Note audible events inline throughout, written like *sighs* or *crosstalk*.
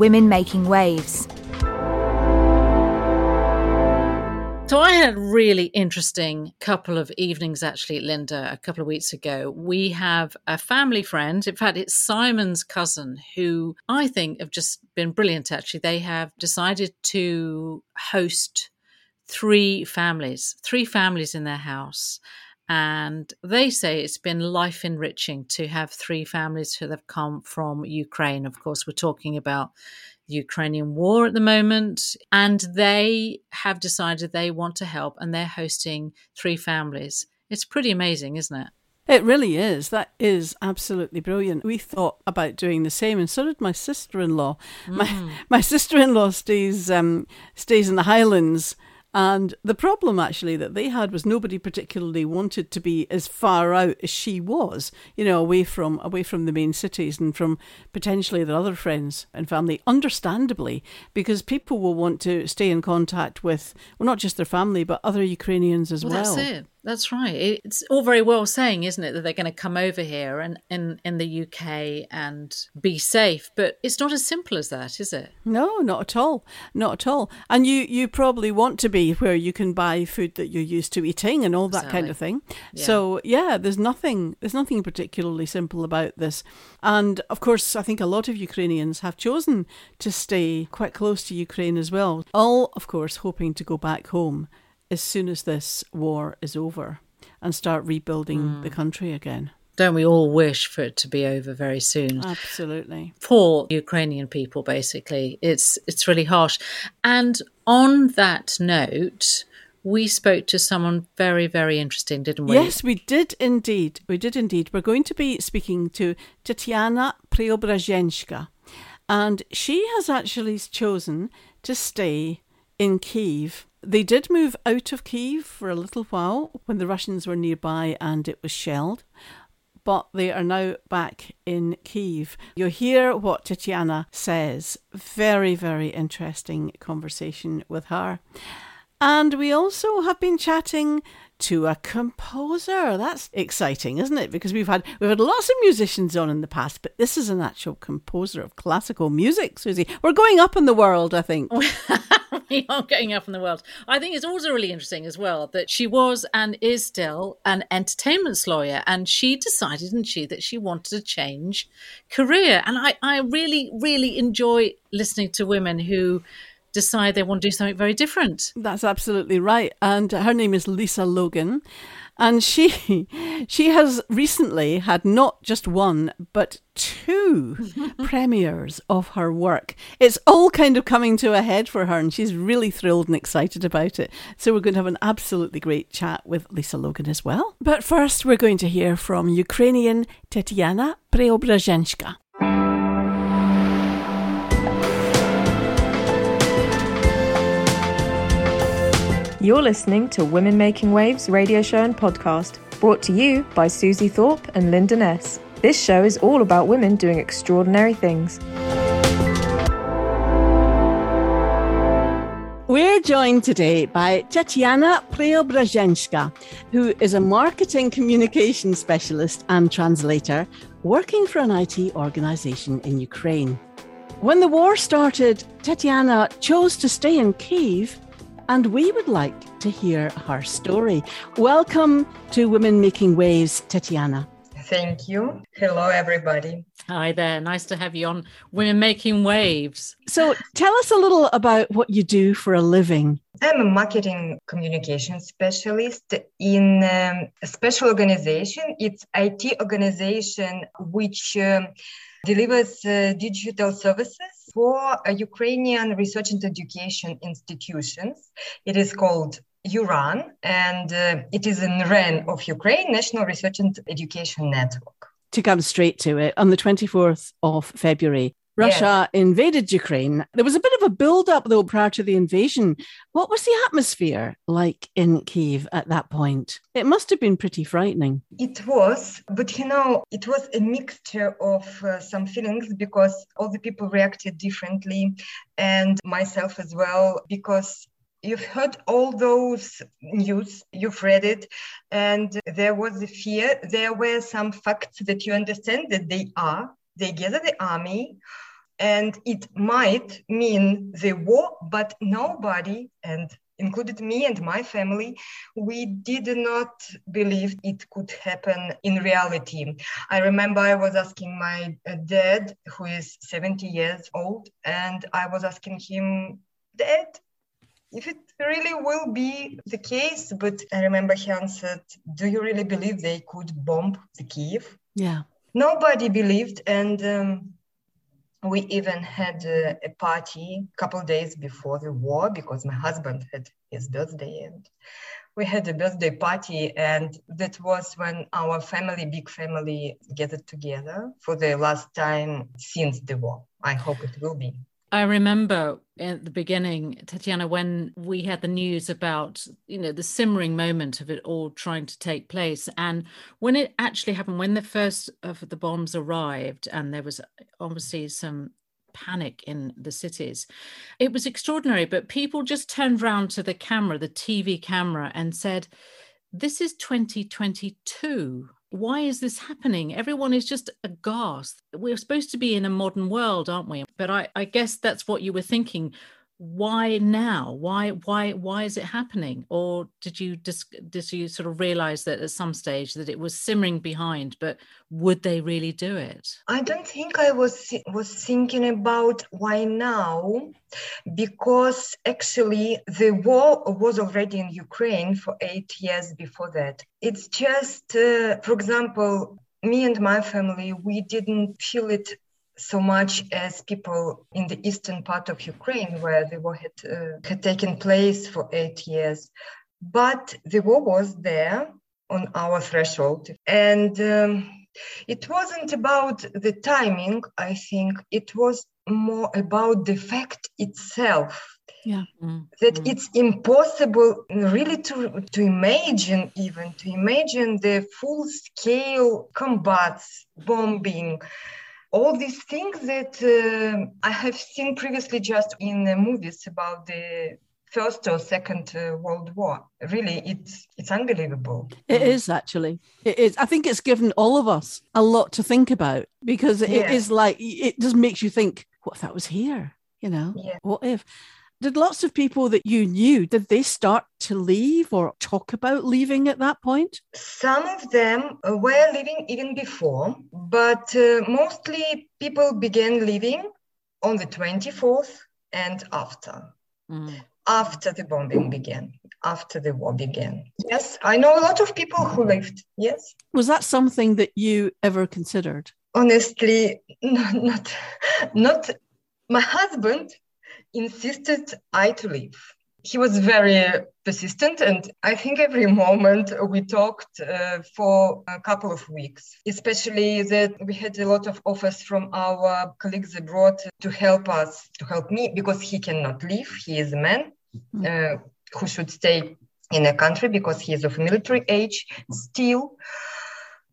Women Making Waves. So I had a really interesting couple of evenings actually, Linda, a couple of weeks ago. We have a family friend. In fact, it's Simon's cousin who I think have just been brilliant actually. They have decided to host three families, three families in their house. And they say it's been life enriching to have three families who have come from Ukraine. Of course, we're talking about the Ukrainian war at the moment, and they have decided they want to help and they're hosting three families. It's pretty amazing, isn't it? It really is. That is absolutely brilliant. We thought about doing the same, and so did my sister in law. Mm. *laughs* My my sister in law stays um, stays in the Highlands and the problem actually that they had was nobody particularly wanted to be as far out as she was, you know, away from away from the main cities and from potentially their other friends and family, understandably, because people will want to stay in contact with well not just their family but other Ukrainians as well. well. That's it. That's right. It's all very well saying, isn't it, that they're going to come over here and in, in the UK and be safe, but it's not as simple as that, is it? No, not at all. Not at all. And you, you probably want to be where you can buy food that you're used to eating and all that exactly. kind of thing. Yeah. So yeah, there's nothing there's nothing particularly simple about this. And of course, I think a lot of Ukrainians have chosen to stay quite close to Ukraine as well. All of course hoping to go back home as soon as this war is over and start rebuilding mm. the country again. Don't we all wish for it to be over very soon? Absolutely. For Ukrainian people, basically, it's it's really harsh. And on that note, we spoke to someone very, very interesting, didn't we? Yes, we did indeed. We did indeed. We're going to be speaking to Tatiana Preobrazhenska, and she has actually chosen to stay in Kiev they did move out of Kiev for a little while when the Russians were nearby and it was shelled, but they are now back in Kiev. You'll hear what Tatiana says. Very, very interesting conversation with her. And we also have been chatting to a composer. That's exciting, isn't it? Because we've had we've had lots of musicians on in the past, but this is an actual composer of classical music, Susie. We're going up in the world, I think. *laughs* we are going up in the world. I think it's also really interesting as well that she was and is still an entertainment lawyer, and she decided, didn't she, that she wanted to change career. And I, I really, really enjoy listening to women who decide they want to do something very different. That's absolutely right. And her name is Lisa Logan. And she *laughs* she has recently had not just one but two *laughs* premieres of her work. It's all kind of coming to a head for her and she's really thrilled and excited about it. So we're going to have an absolutely great chat with Lisa Logan as well. But first we're going to hear from Ukrainian Tetiana Preobrazhenska. You're listening to Women Making Waves radio show and podcast, brought to you by Susie Thorpe and Linda Ness. This show is all about women doing extraordinary things. We're joined today by Tatiana Preobrazhenska, who is a marketing communication specialist and translator working for an IT organization in Ukraine. When the war started, Tatiana chose to stay in Kiev and we would like to hear her story. Welcome to Women Making Waves, Tatiana. Thank you. Hello, everybody. Hi there. Nice to have you on Women Making Waves. So, tell us a little about what you do for a living. I'm a marketing communication specialist in um, a special organization. It's IT organization which um, delivers uh, digital services for Ukrainian research and education institutions. It is called URAN, and uh, it is in REN of Ukraine, National Research and Education Network. To come straight to it, on the 24th of February, Russia yes. invaded Ukraine. There was a bit of a build up, though, prior to the invasion. What was the atmosphere like in Kiev at that point? It must have been pretty frightening. It was, but you know, it was a mixture of uh, some feelings because all the people reacted differently, and myself as well, because you've heard all those news you've read it and there was a fear there were some facts that you understand that they are they gather the army and it might mean the war, but nobody, and included me and my family, we did not believe it could happen in reality. I remember I was asking my uh, dad, who is 70 years old, and I was asking him, Dad, if it really will be the case, but I remember he answered, Do you really believe they could bomb the Kiev? Yeah. Nobody believed, and um, we even had a, a party a couple days before the war because my husband had his birthday and we had a birthday party and that was when our family big family gathered together for the last time since the war. I hope it will be I remember at the beginning, Tatiana, when we had the news about, you know, the simmering moment of it all trying to take place. And when it actually happened, when the first of the bombs arrived, and there was obviously some panic in the cities, it was extraordinary. But people just turned around to the camera, the TV camera, and said, This is 2022 why is this happening? Everyone is just aghast. We're supposed to be in a modern world, aren't we? But I, I guess that's what you were thinking why now? Why why why is it happening? Or did you just did you sort of realize that at some stage that it was simmering behind but would they really do it? I don't think i was was thinking about why now because actually the war was already in ukraine for 8 years before that. It's just uh, for example me and my family we didn't feel it so much as people in the eastern part of Ukraine, where the war had, uh, had taken place for eight years. But the war was there on our threshold. And um, it wasn't about the timing, I think, it was more about the fact itself. Yeah. Mm-hmm. That it's impossible really to, to imagine, even to imagine the full scale combats, bombing, all these things that uh, I have seen previously just in movies about the first or second uh, world war. Really it's it's unbelievable. It is actually. It is. I think it's given all of us a lot to think about because it yeah. is like it just makes you think what if that was here? You know? Yeah. what if did lots of people that you knew did they start to leave or talk about leaving at that point? Some of them were leaving even before but uh, mostly people began leaving on the 24th and after. Mm. after the bombing began after the war began. Yes i know a lot of people who left yes. Was that something that you ever considered? Honestly *laughs* not not my husband insisted I to leave. He was very persistent, and I think every *laughs* moment we talked uh, for a couple of weeks, especially that we had a lot of offers from our colleagues abroad to help us, to help me, because he cannot leave. He is a man mm-hmm. uh, who should stay in a country because he is of military age still.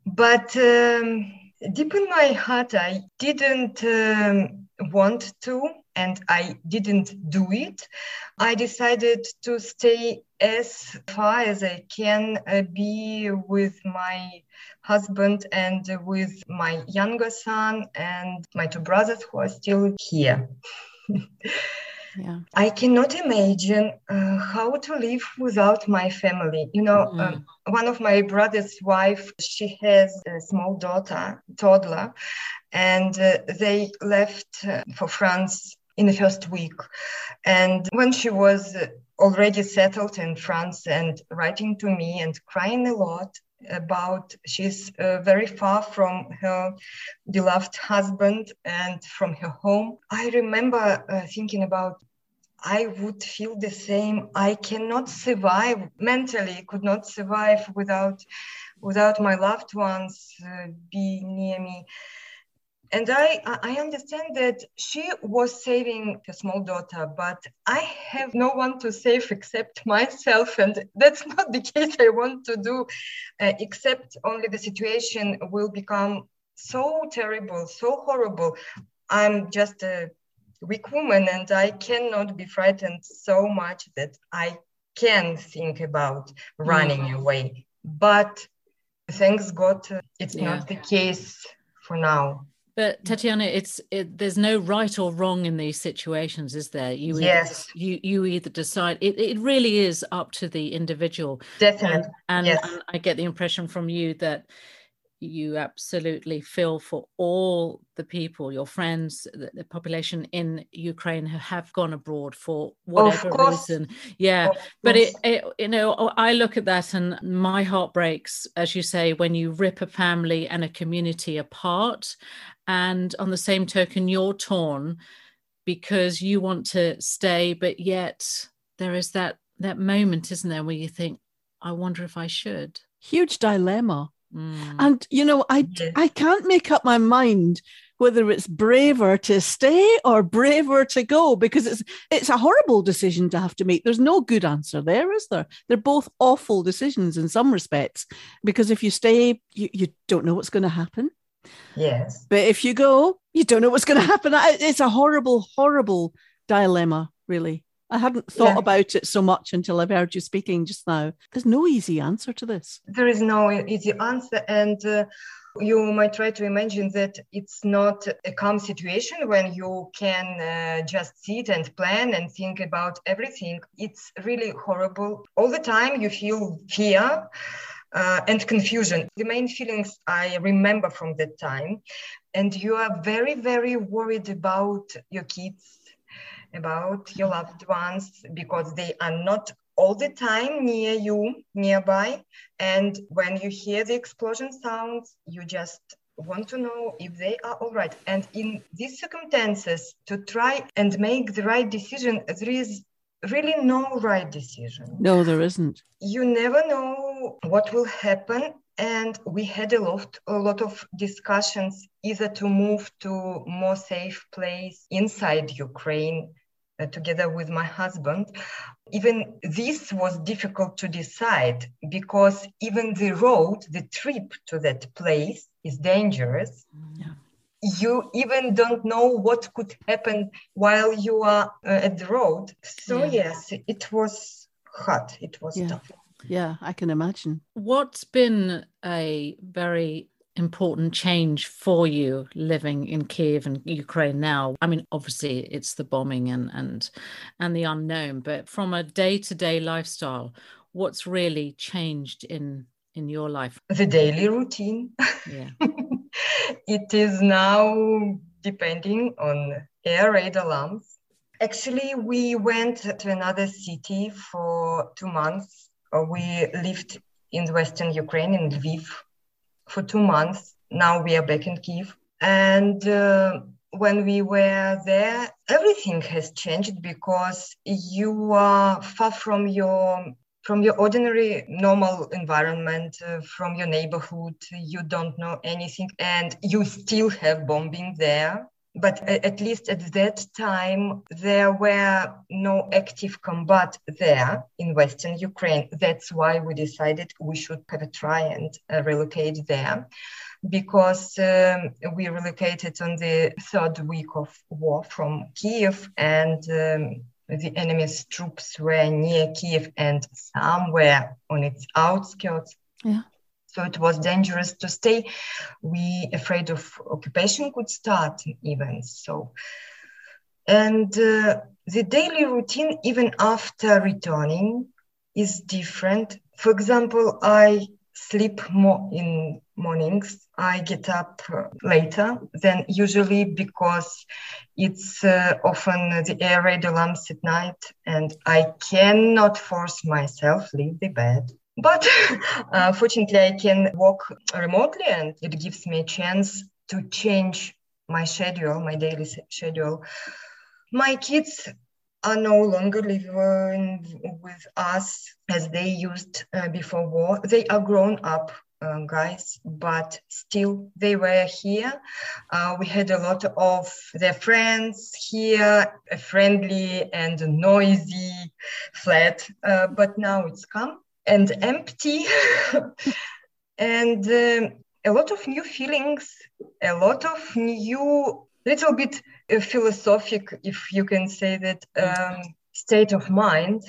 But um, deep in my heart, I didn't um, want to and I didn't do it, I decided to stay as far as I can uh, be with my husband and with my younger son and my two brothers who are still here. *laughs* yeah. I cannot imagine uh, how to live without my family. You know, mm. um, one of my brother's wife, she has a small daughter, toddler, and uh, they left uh, for France in the first week. And when she was already settled in France and writing to me and crying a lot about she's uh, very far from her beloved husband and from her home, I remember uh, thinking about I would feel the same. I cannot survive mentally, could not survive without without my loved ones uh, being near me and I, I understand that she was saving a small daughter, but I have no one to save except myself, and that's *laughs* not the case I want to do, uh, except only the situation will become so terrible, so horrible. I'm just a weak woman, and I cannot be frightened so much that I can think about running mm-hmm. away. But thanks God, it's yeah. not the case for now. But Tatiana, it's it, there's no right or wrong in these situations, is there? You yes. Either, you you either decide. It it really is up to the individual. Definitely. And, and, yes. and I get the impression from you that you absolutely feel for all the people, your friends, the, the, population in Ukraine who have gone abroad for whatever reason. Yeah, but it, it, you know, oh, I look at that and my heart breaks, as you say, when you rip a family and a community apart, and on the same token, you're torn because you want to stay, but yet there is that that moment, isn't there, where you think, I wonder if I should. Huge dilemma Mm. And you know, I yeah. I can't make up my mind whether it's braver to stay or braver to go because it's it's a horrible decision to have to make. There's no good answer there, is there? They're both awful decisions in some respects because if you stay, you, you don't know what's going to happen. Yes. But if you go, you don't know what's going *laughs* to happen. It's a horrible, horrible dilemma, really. I hadn't thought yeah. about it so much until I've heard you speaking just now. There's no easy answer to this. There is no easy answer. And uh, you might try to imagine that it's not a calm situation when you can uh, just sit and plan and think about everything. It's really horrible. All the time you feel fear. Uh, and confusion. The main feelings I remember from that time. And you are very, very worried about your kids about your loved ones because they are not all the time near you, nearby. And when you hear the explosion sounds, you just want to know if they are all right. And in these circumstances, to try and make the right decision, there is really no right decision. No, there isn't. You never know what will happen. And we had a lot, a lot of discussions either to move to more safe place inside Ukraine uh, together with my husband. Even this was difficult to decide because even the road, the trip to that place is dangerous. Yeah. You even don't know what could happen while you are uh, at the road. So, yeah. yes, it was hard. It was yeah. tough. Yeah, I can imagine. What's been a very important change for you living in Kiev and Ukraine now? I mean, obviously it's the bombing and and and the unknown, but from a day-to-day lifestyle, what's really changed in in your life? The daily routine. Yeah. *laughs* it is now depending on air raid alarms. Actually, we went to another city for two months. We lived in western Ukraine in Lviv for two months. Now we are back in Kiev. And uh, when we were there, everything has changed because you are far from your from your ordinary normal environment uh, from your neighborhood you don't know anything and you still have bombing there but at least at that time there were no active combat there in western ukraine. That's why we decided we should try and uh, relocate there because um, we relocated on the third week of war from kiev and um, the enemy's troops were near kiev and somewhere on its outskirts. Yeah so it was dangerous to stay. We afraid of occupation could start even so. And uh, the daily routine, even after returning, is different. For example, I sleep more in mornings. I get up uh, later than usually because it's uh, often the air raid alarms at night, and I cannot force myself leave the bed. But *laughs* uh, fortunately, I can work remotely, and it gives me a chance to change my schedule, my daily schedule. My kids are no longer living with us as they used uh, before war. They are grown up uh, guys, but still they were here. Uh, we had a lot of their friends here, a friendly and noisy flat, uh, but now it's come and empty *laughs* and um, a lot of new feelings a lot of new little bit uh, philosophic if you can say that um, state of mind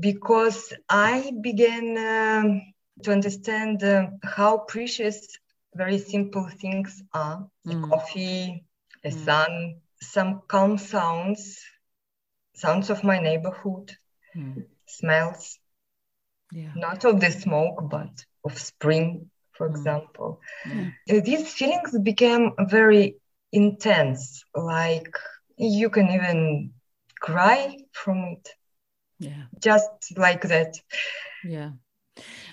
because i began um, to understand uh, how precious very simple things are a Mm. coffee, a Mm. sun, some calm sounds, sounds of my neighborhood, Mm. smells, Yeah. not of the smoke, but of spring, for Mm. example. Yeah. Uh, These feelings became very intense, like you can even cry from it, Yeah. just like that. Yeah.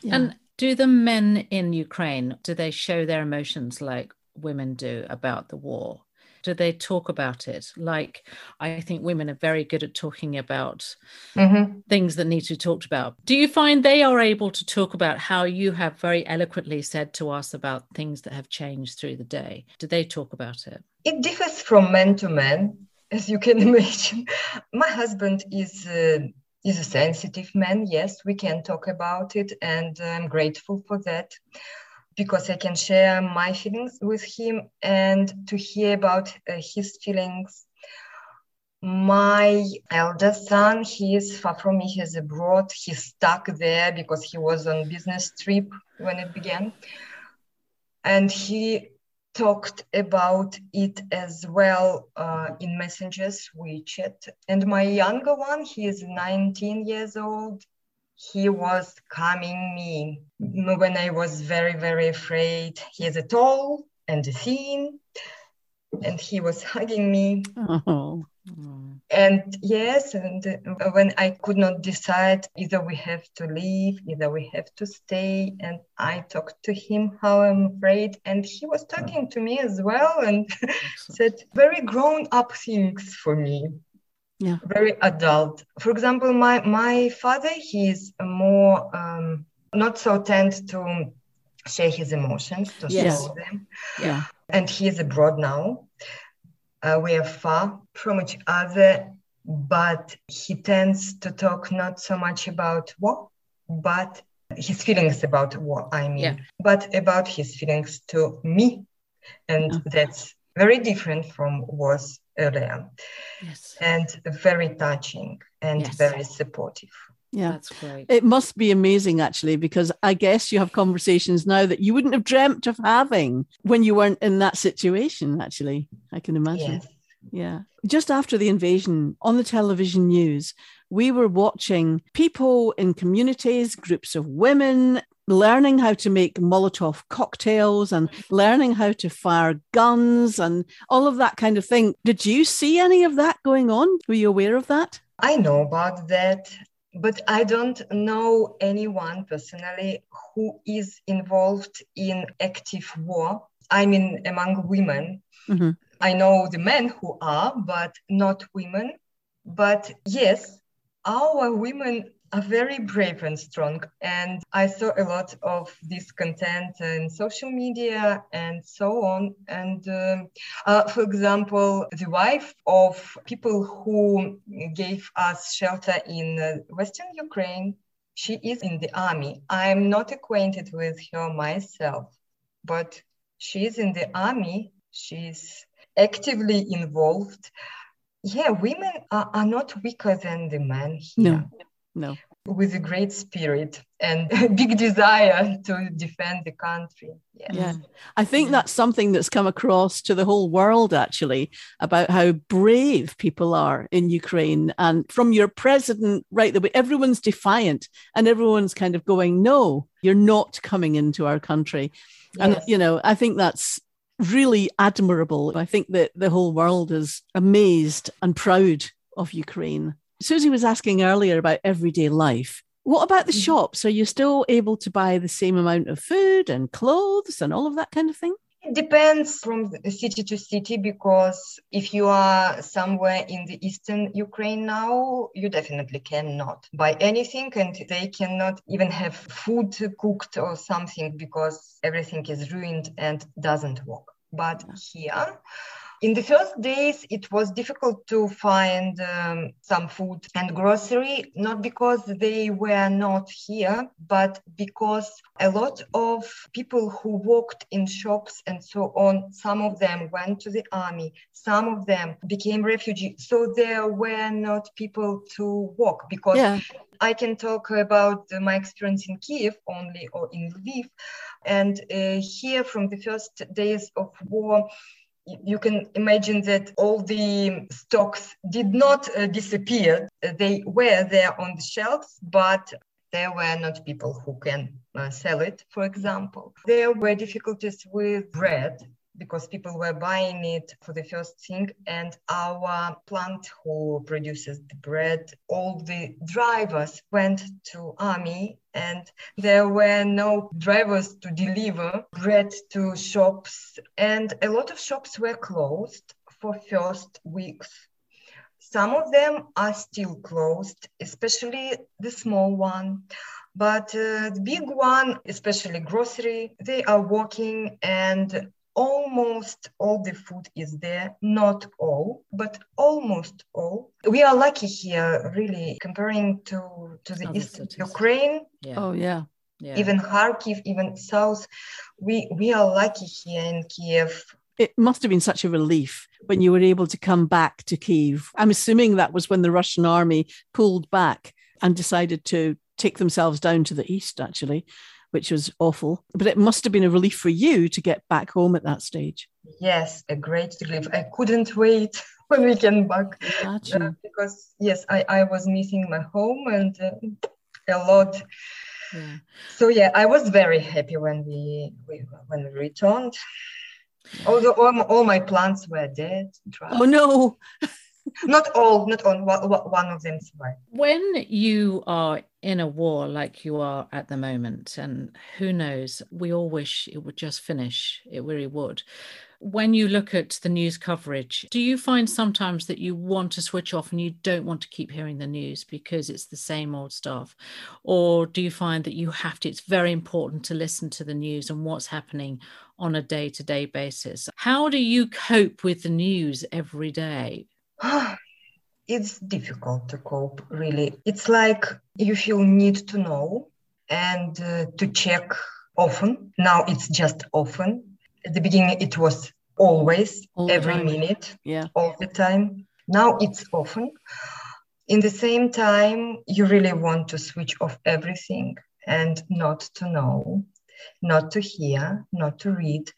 Yeah. And do the men in Ukraine do they show their emotions like women do about the war? Do they talk about it? Like I think women are very good at talking about Mhm. things that need to be talked about. Do you find they are able to talk about how you have very eloquently said to us about things that have changed through the day? Do they talk about it? It differs from man to man, as you can *laughs* imagine. My husband is uh, is a sensitive man. Yes, we can talk about it, and I'm grateful for that because I can share my feelings with him and to hear about uh, his feelings. My eldest son, he is far from me. He's abroad. He's stuck there because he was on business trip when it began, and he talked about it as well uh, in messages WeChat. And my younger one, he is 19 years old. He was calming me when I was very, very afraid. He is a tall and thin, and he was hugging me. Oh. And yes, and when I could not decide, either we have to leave, either we have to stay. And I talked to him how I'm afraid, and he was talking to me as well, and *laughs* said very grown up things for me. Yeah. Very adult. For example, my my father, he is more um, not so tend to share his emotions, to Yes. show them Yeah. and he is abroad now. Uh, we are far from each other, but he tends to talk not so much about war, but his feelings about war, I mean, Yeah. but about his feelings to me. And Yeah. that's very different from was earlier Yes. and very touching and Yes. very supportive. Yeah. That's great. It must be amazing, actually, because I guess you have conversations now that you wouldn't have dreamt of having when you weren't in that situation, actually. I can imagine. Yes. Yeah. Just after the invasion on the television news, we were watching people in communities, groups of women learning how to make Molotov cocktails and learning how to fire guns and all of that kind of thing. Did you see any of that going on? Were you aware of that? I know about that, but I don't know anyone personally who is involved in active war. I mean, among women. Mhm. I know the men who are, but not women. But yes, our women are very brave and strong. And I saw a lot of this content in social media and so on. And um, uh, for example, the wife of people who gave us shelter in uh, Western Ukraine, she is in the army. I'm not acquainted with her myself, but she is in the army. She's actively involved. Yeah, women are, are not weaker than the men here. No. No. With a great spirit and a *laughs* big desire to defend the country. Yes. Yeah. I think that's something that's come across to the whole world actually about how brave people are in Ukraine. And from your president, right, the way everyone's defiant and everyone's kind of going, no, you're not coming into our country. And, Yes. you know, I think that's really admirable. I think that the whole world is amazed and proud of Ukraine. Susie was asking earlier about everyday life. What about the Mhm. shops? Are you still able to buy the same amount of food and clothes and all of that kind of thing? It depends from the city to city because if you are somewhere in the eastern Ukraine now, you definitely cannot buy anything and they cannot even have food cooked or something because everything is ruined and doesn't work. But here, In the first days, it was difficult to find um, some food and grocery, not because they were not here, but because a lot of people who worked in shops and so on, some of them went to the army, some of them became refugees. So there were not people to work because yeah. I can talk about my experience in Kiev only or in Lviv. And uh, here, from the first days of war, you can imagine that all the stocks did not uh, disappear. They were there on the shelves, but there were not people who can uh, sell it, for example. There were difficulties with bread because people were buying it for the first thing and our plant who produces the bread all the drivers went to army and there were no drivers to deliver bread to shops and a lot of shops were closed for first weeks. Some of them are still closed especially the small one but uh, the big one especially grocery they are working and almost all the food is there not all but almost all we are lucky here really comparing to to the east ukraine yeah. oh yeah yeah. even kharkiv even south we we are lucky here in kiev it must have been such a relief when you were able to come back to Kiev. I'm assuming that was when the Russian army pulled back and decided to take themselves down to the east, actually which was awful. But it must have been a relief for you to get back home at that stage. Yes, a great relief. I couldn't wait *laughs* when we came back uh, because yes, I, I was missing my home and uh, a lot. Yeah. So yeah, I was very happy when we, we when we returned. Although all, all my plants were dead. Oh no. *laughs* not all, not all. One of them survived. When you are in a war like you are at the moment, and who knows, we all wish it would just finish. It really would. When you look at the news coverage, do you find sometimes that you want to switch off and you don't want to keep hearing the news because it's the same old stuff? Or do you find that you have to, it's very important to listen to the news and what's happening on a day to day basis? How do you cope with the news every day? *sighs* it's difficult to cope, really. It's like you feel need to know and uh, to check often. Now it's just often. At the beginning, it was always, all every minute, yeah. all the time. Now it's often. In the same time, you really want to switch off everything and not to know not to hear, not to read.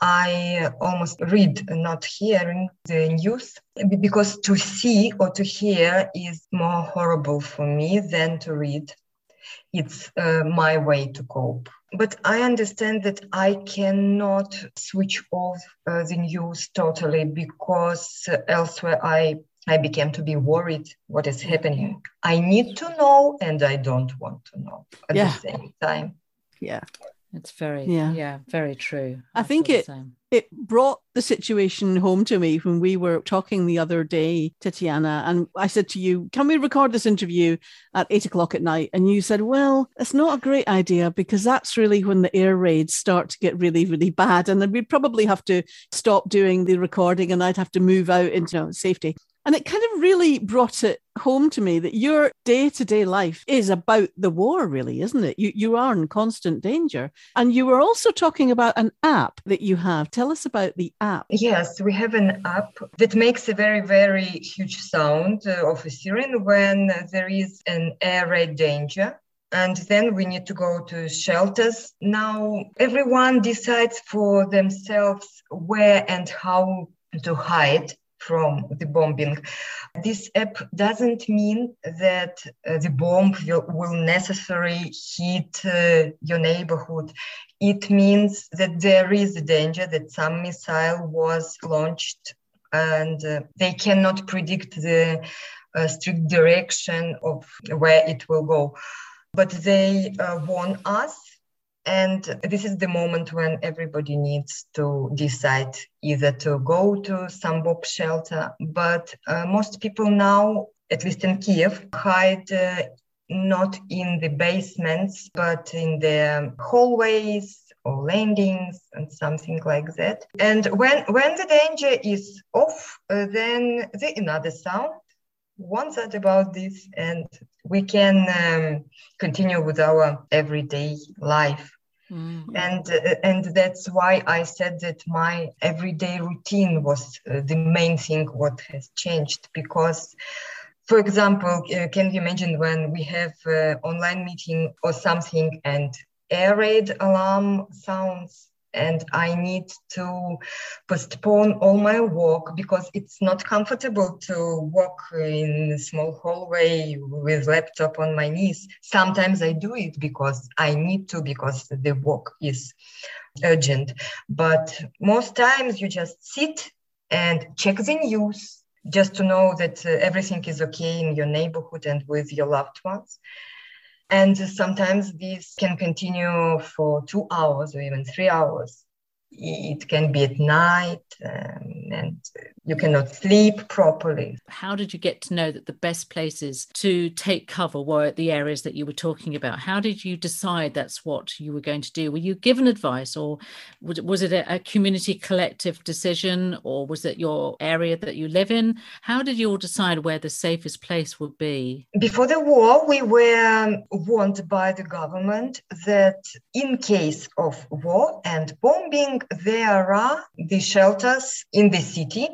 I almost read, not hearing the news, because to see or to hear is more horrible for me than to read. It's uh, my way to cope. But I understand that I cannot switch off uh, the news totally because elsewhere I I became to be worried what is happening. I need to know and I don't want to know at yeah. the same time. Yeah. It's very yeah, yeah very true. I, I think it it brought the situation home to me when we were talking the other day, Tatiana, and I said to you, "Can we record this interview at eight o'clock at night?" And you said, "Well, it's not a great idea because that's really when the air raids start to get really, really bad, and then we'd probably have to stop doing the recording, and I'd have to move out into you know, safety." And it kind of really brought it home to me that your day to day life is about the war, really, isn't it? You, you are in constant danger. And you were also talking about an app that you have. Tell us about the app. Yes, we have an app that makes a very, very huge sound uh, of a siren when there is an air raid danger and then we need to go to shelters. Now, everyone decides for themselves where and how to hide from the bombing. This app doesn't mean that uh, the bomb will, will necessarily hit uh, your neighborhood. It means that there is a danger that some missile was launched and uh, they cannot predict the uh, strict direction of where it will go. But they uh, warn us and this is the moment when everybody needs to decide either to go to some bomb shelter, but uh, most people now, at least in Kiev, hide uh, not in the basements, but in the hallways or landings and something like that. And when when the danger is off, uh, then the another sound warns us about this, and we can um, continue with our everyday life. Mm-hmm. And uh, and that's why I said that my everyday routine was uh, the main thing what has changed because for example, uh, can you imagine when we have uh, online meeting or something and air raid alarm sounds and I need to postpone all my work because it's not comfortable to walk in a small hallway with laptop on my knees. Sometimes I do it because I need to because the work is urgent. But most times you just sit and check the news just to know that uh, everything is okay in your neighborhood and with your loved ones. And sometimes these can continue for two hours or even three hours it can be at night um, and you cannot sleep properly. How did you get to know that the best places to take cover were the areas that you were talking about? How did you decide that's what you were going to do? Were you given advice or was it a, community collective decision or was it your area that you live in? How did you all decide where the safest place would be? Before the war, we were warned by the government that in case of war and bombing, there are the shelters in the city.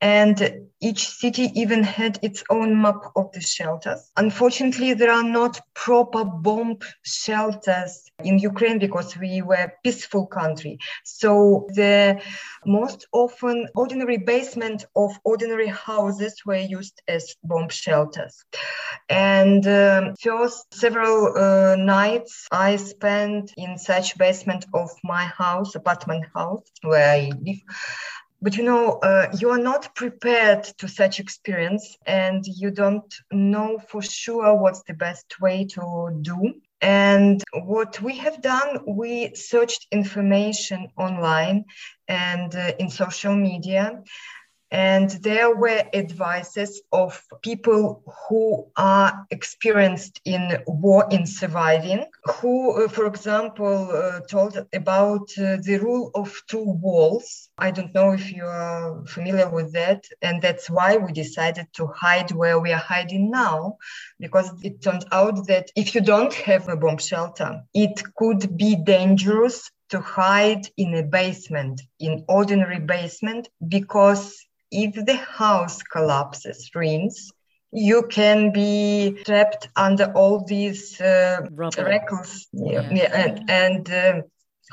And each city even had its own map of the shelters. Unfortunately, there are not proper bomb shelters in Ukraine because we were a peaceful country. So the most often ordinary basement of ordinary houses were used as bomb shelters. And um, first several uh, nights I spent in such basement of my house, apartment house where I live but you know uh, you are not prepared to such experience and you don't know for sure what's the best way to do. And what we have done we searched information online and uh, in social media and there were advices of people who are experienced in war in surviving, who, uh, for example, uh, told about uh, the rule of two walls. I don't know if you are familiar with that. And that's why we decided to hide where we are hiding now, because it turned out that if you don't have a bomb shelter, it could be dangerous to hide in a basement, in ordinary basement, because if the house collapses, ruins, you can be trapped under all these uh, records. Yeah. yeah. And, and uh,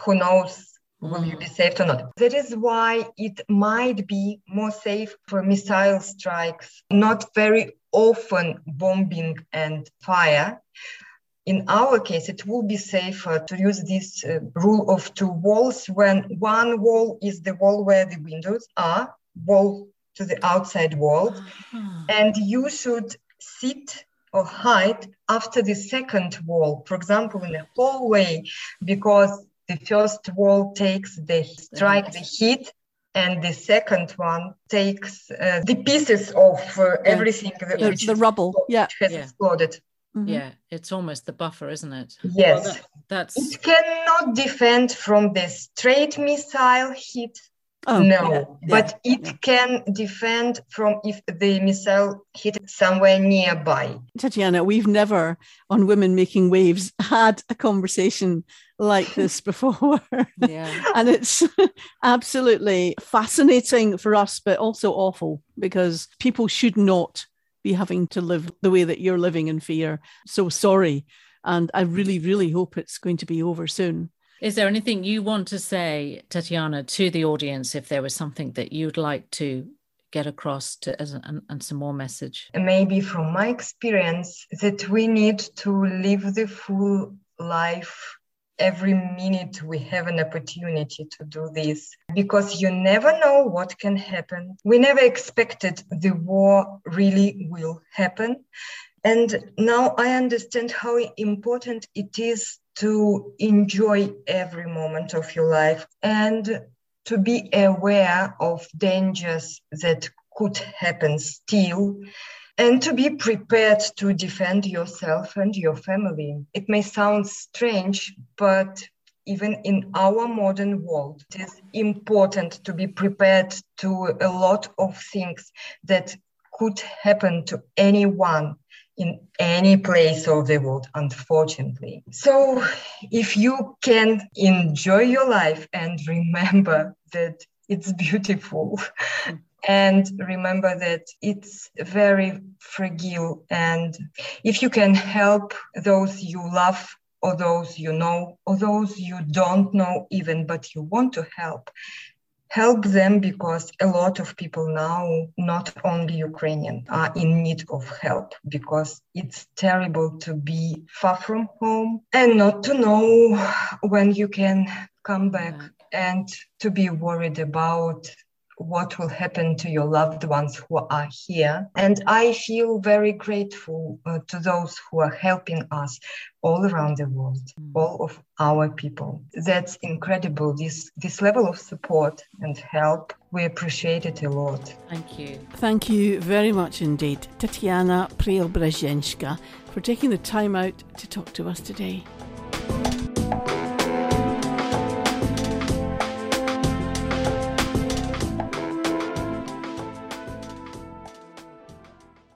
who knows will you be mm. safe or not? That is why it might be more safe for missile strikes, not very often bombing and fire. In our case, it will be safer to use this uh, rule of two walls when one wall is the wall where the windows are, wall to the outside world, uh-huh. and you should sit or hide after the second wall, for example, in a hallway, because the first wall takes the strike the heat and the second one takes uh, the pieces of uh, everything the, the rubble yeah has yeah. exploded mm-hmm. yeah it's almost the buffer isn't it yes well, that, that's it cannot defend from the straight missile hit Oh, no, yeah, but yeah, it yeah. can defend from if the missile hit somewhere nearby. Tatiana, we've never on Women Making Waves had a conversation like this *laughs* before. yeah. and it's absolutely fascinating for us, but also awful because people should not be having to live the way that you're living in fear. So sorry. And I really, really hope it's going to be over soon. Is there anything you want to say, Tatiana, to the audience if there was something that you'd like to get across to as an, and some more message? Maybe from my experience that we need to live the full life every minute we have an opportunity to do this because you never know what can happen. We never expected the war really will happen. And now I understand how important it is to enjoy every moment of your life and to be aware of dangers that could happen still and to be prepared to defend yourself and your family. It may sound strange, but even in our modern world. It is important to be prepared to a lot of things that could happen to anyone in any place of the world, unfortunately. So, if you can enjoy your life and *laughs* remember that it's beautiful *laughs* and remember that it's very fragile and if you can help those you love or those you know or those you don't know even but you want to help help them because a lot of people now not only ukrainian are in need of help because it's terrible to be far from home and not to know when you can come back and to be worried about what will happen to your loved ones who are here. And I feel very grateful uh, to those who are helping us all around the world, mm. all of our people. That's incredible. This this level of support and help, we appreciate it a lot. Thank you. Thank you very much indeed, Tatiana Preobrazhenska, for taking the time out to talk to us today.